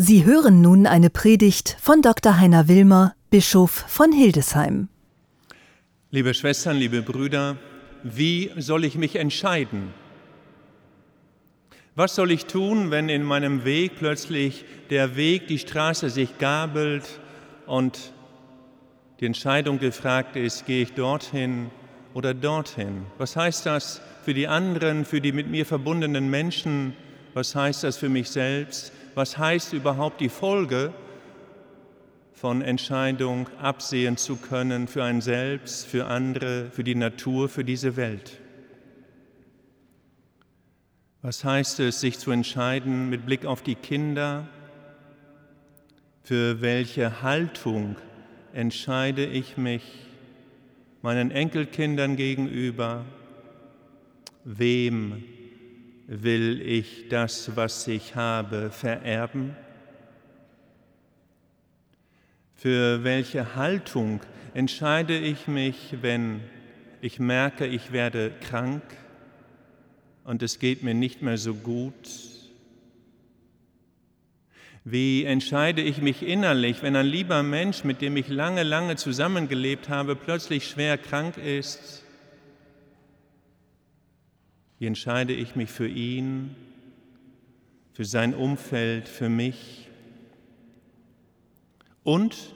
Sie hören nun eine Predigt von Dr. Heiner Wilmer, Bischof von Hildesheim. Liebe Schwestern, liebe Brüder, wie soll ich mich entscheiden? Was soll ich tun, wenn in meinem Weg plötzlich der Weg, die Straße sich gabelt und die Entscheidung gefragt ist, gehe ich dorthin oder dorthin? Was heißt das für die anderen, für die mit mir verbundenen Menschen? Was heißt das für mich selbst? Was heißt überhaupt die Folge von Entscheidung absehen zu können für ein Selbst, für andere, für die Natur, für diese Welt? Was heißt es, sich zu entscheiden mit Blick auf die Kinder? Für welche Haltung entscheide ich mich meinen Enkelkindern gegenüber? Wem will ich das, was ich habe, vererben? Für welche Haltung entscheide ich mich, wenn ich merke, ich werde krank und es geht mir nicht mehr so gut? Wie entscheide ich mich innerlich, wenn ein lieber Mensch, mit dem ich lange, lange zusammengelebt habe, plötzlich schwer krank ist? Wie entscheide ich mich für ihn, für sein Umfeld, für mich? Und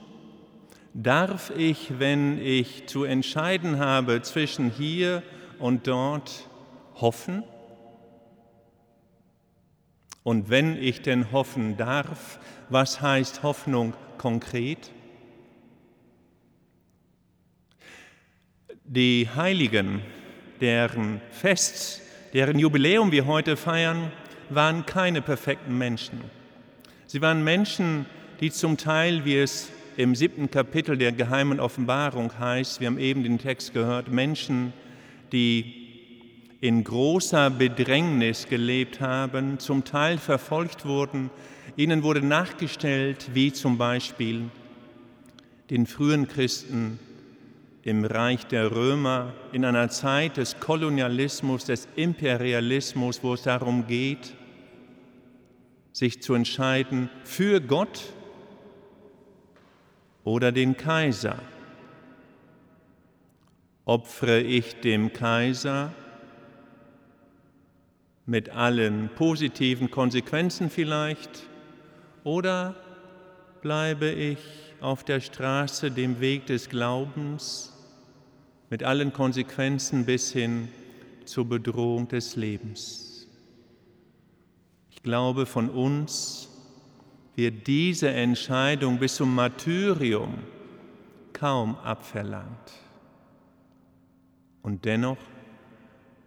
darf ich, wenn ich zu entscheiden habe zwischen hier und dort, hoffen? Und wenn ich denn hoffen darf, was heißt Hoffnung konkret? Die Heiligen, deren Fest deren Jubiläum wir heute feiern, waren keine perfekten Menschen. Sie waren Menschen, die zum Teil, wie es im siebten Kapitel der geheimen Offenbarung heißt, wir haben eben den Text gehört, Menschen, die in großer Bedrängnis gelebt haben, zum Teil verfolgt wurden, ihnen wurde nachgestellt, wie zum Beispiel den frühen Christen im Reich der Römer, in einer Zeit des Kolonialismus, des Imperialismus, wo es darum geht, sich zu entscheiden für Gott oder den Kaiser. Opfere ich dem Kaiser mit allen positiven Konsequenzen vielleicht oder bleibe ich auf der Straße dem Weg des Glaubens mit allen Konsequenzen bis hin zur Bedrohung des Lebens. Ich glaube, von uns wird diese Entscheidung bis zum Martyrium kaum abverlangt. Und dennoch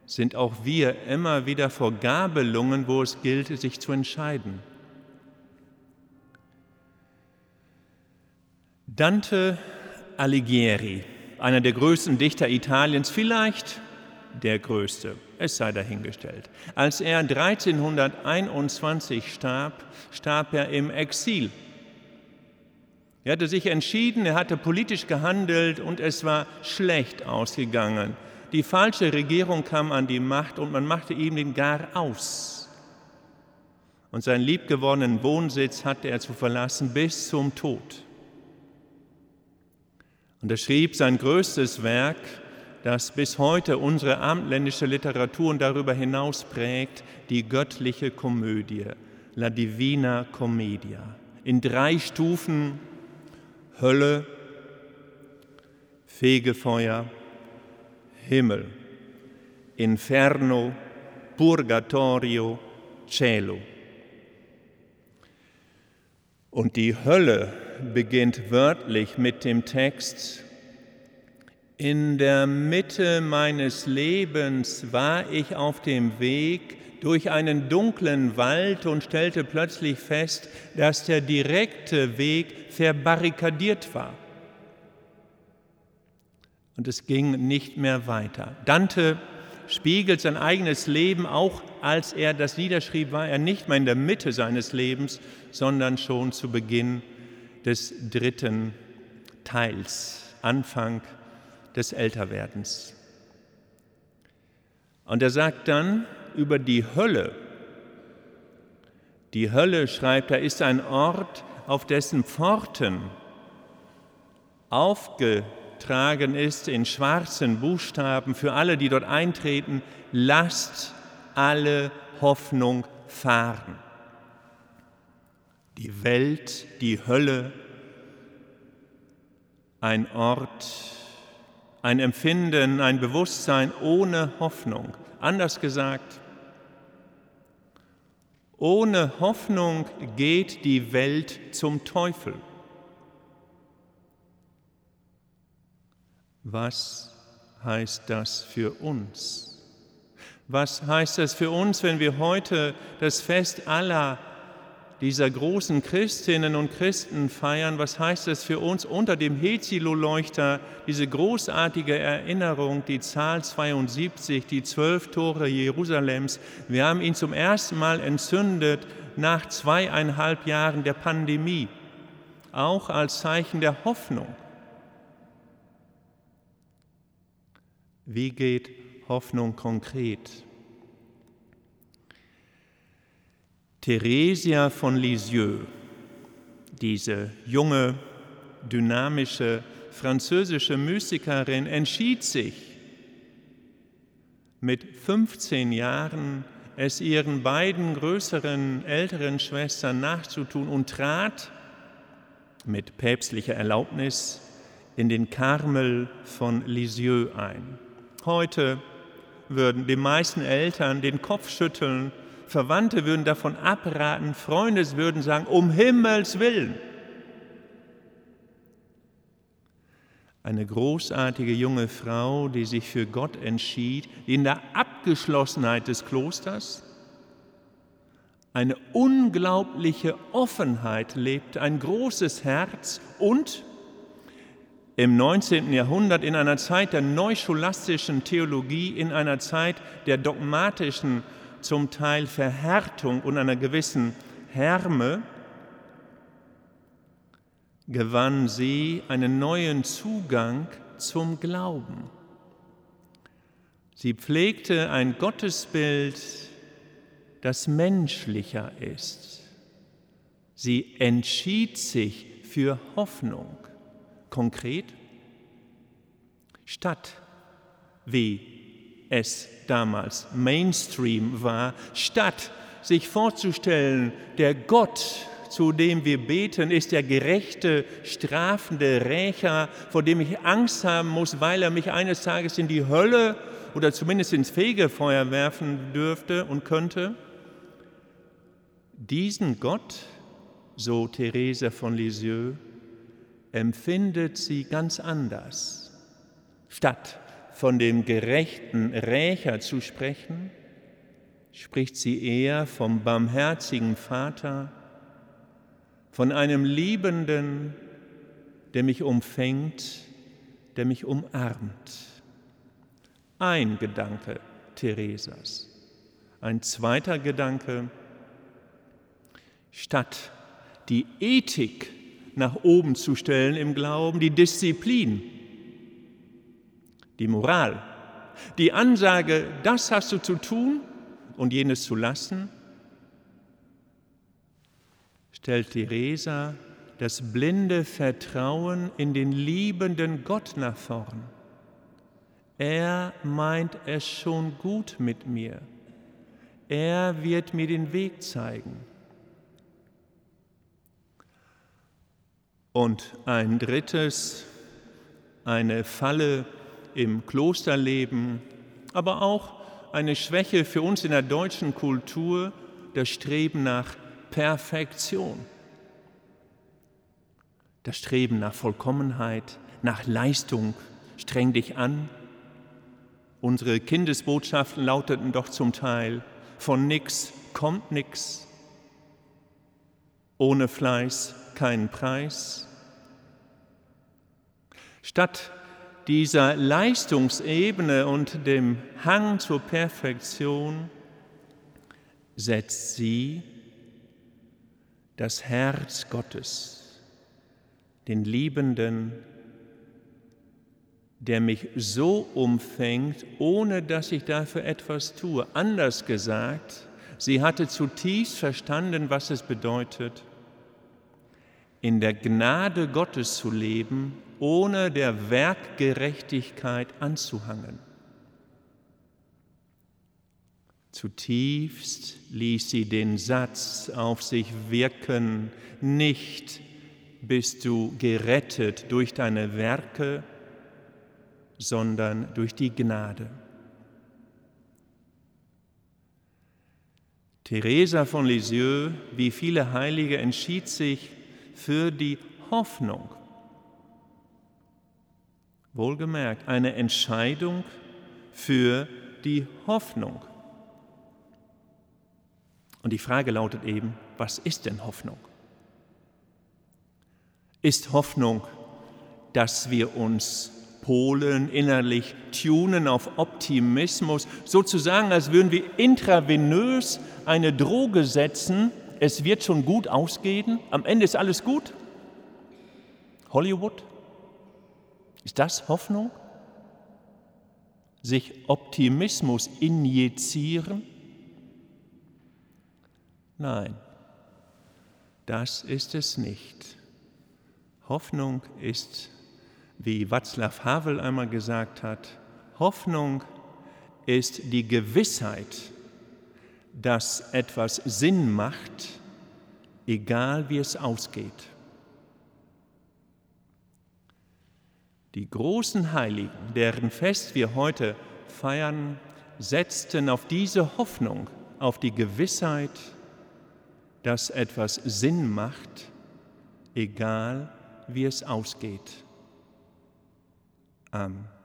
sind auch wir immer wieder vor Gabelungen, wo es gilt, sich zu entscheiden. Dante Alighieri einer der größten Dichter Italiens, vielleicht der größte, es sei dahingestellt. Als er 1321 starb, starb er im Exil. Er hatte sich entschieden, er hatte politisch gehandelt und es war schlecht ausgegangen. Die falsche Regierung kam an die Macht und man machte ihm den Gar aus. Und seinen liebgewonnenen Wohnsitz hatte er zu verlassen bis zum Tod. Und er schrieb sein größtes Werk, das bis heute unsere abendländische Literatur und darüber hinaus prägt, die göttliche Komödie, La Divina Commedia. In drei Stufen Hölle, Fegefeuer, Himmel, Inferno, Purgatorio, Cielo. Und die Hölle beginnt wörtlich mit dem Text, in der Mitte meines Lebens war ich auf dem Weg durch einen dunklen Wald und stellte plötzlich fest, dass der direkte Weg verbarrikadiert war. Und es ging nicht mehr weiter. Dante spiegelt sein eigenes Leben, auch als er das niederschrieb, war er nicht mehr in der Mitte seines Lebens, sondern schon zu Beginn des dritten Teils, Anfang des Älterwerdens. Und er sagt dann über die Hölle, Die Hölle, schreibt er, ist ein Ort, auf dessen Pforten aufgetragen ist in schwarzen Buchstaben für alle, die dort eintreten, lasst alle Hoffnung fahren. Die Welt, die Hölle, ein Ort, ein Empfinden, ein Bewusstsein ohne Hoffnung. Anders gesagt, ohne Hoffnung geht die Welt zum Teufel. Was heißt das für uns? Was heißt das für uns, wenn wir heute das Fest aller dieser großen Christinnen und Christen feiern, was heißt es für uns unter dem Hezilo-Leuchter, diese großartige Erinnerung, die Zahl 72, die zwölf Tore Jerusalems. Wir haben ihn zum ersten Mal entzündet nach zweieinhalb Jahren der Pandemie, auch als Zeichen der Hoffnung. Wie geht Hoffnung konkret? Theresia von Lisieux, diese junge, dynamische französische Mystikerin, entschied sich, mit 15 Jahren es ihren beiden größeren älteren Schwestern nachzutun und trat mit päpstlicher Erlaubnis in den Karmel von Lisieux ein. Heute würden die meisten Eltern den Kopf schütteln Verwandte würden davon abraten, Freunde würden sagen, um Himmels willen. Eine großartige junge Frau, die sich für Gott entschied, die in der Abgeschlossenheit des Klosters eine unglaubliche Offenheit lebte, ein großes Herz und im 19. Jahrhundert in einer Zeit der neuscholastischen Theologie, in einer Zeit der dogmatischen zum Teil Verhärtung und einer gewissen Härme, gewann sie einen neuen Zugang zum Glauben. Sie pflegte ein Gottesbild, das menschlicher ist. Sie entschied sich für Hoffnung. Konkret, statt wie es damals Mainstream war, statt sich vorzustellen, der Gott, zu dem wir beten, ist der gerechte, strafende Rächer, vor dem ich Angst haben muss, weil er mich eines Tages in die Hölle oder zumindest ins Fegefeuer werfen dürfte und könnte. Diesen Gott, so Therese von Lisieux, empfindet sie ganz anders. Statt von dem gerechten Rächer zu sprechen, spricht sie eher vom barmherzigen Vater, von einem Liebenden, der mich umfängt, der mich umarmt. Ein Gedanke Theresas. Ein zweiter Gedanke, statt die Ethik nach oben zu stellen im Glauben, die Disziplin die Moral, die Ansage, das hast du zu tun und jenes zu lassen, stellt Theresa das blinde Vertrauen in den liebenden Gott nach vorn. Er meint es schon gut mit mir. Er wird mir den Weg zeigen. Und ein drittes, eine Falle im Klosterleben, aber auch eine Schwäche für uns in der deutschen Kultur, das Streben nach Perfektion, das Streben nach Vollkommenheit, nach Leistung. Streng dich an. Unsere Kindesbotschaften lauteten doch zum Teil, von nix kommt nix, ohne Fleiß keinen Preis. Statt dieser Leistungsebene und dem Hang zur Perfektion setzt sie das Herz Gottes, den Liebenden, der mich so umfängt, ohne dass ich dafür etwas tue. Anders gesagt, Sie hatte zutiefst verstanden, was es bedeutet, in der Gnade Gottes zu leben, ohne der Werkgerechtigkeit anzuhangen. Zutiefst ließ sie den Satz auf sich wirken, nicht bist du gerettet durch deine Werke, sondern durch die Gnade. Teresa von Lisieux, wie viele Heilige, entschied sich für die Hoffnung. Wohlgemerkt, eine Entscheidung für die Hoffnung. Und die Frage lautet eben, was ist denn Hoffnung? Ist Hoffnung, dass wir uns Polen innerlich tunen auf Optimismus, sozusagen als würden wir intravenös eine Droge setzen, es wird schon gut ausgehen, am Ende ist alles gut? Hollywood? Ist das Hoffnung? Sich Optimismus injizieren? Nein, das ist es nicht. Hoffnung ist wie Václav Havel einmal gesagt hat, Hoffnung ist die Gewissheit, dass etwas Sinn macht, egal wie es ausgeht. Die großen Heiligen, deren Fest wir heute feiern, setzten auf diese Hoffnung, auf die Gewissheit, dass etwas Sinn macht, egal wie es ausgeht. Amen.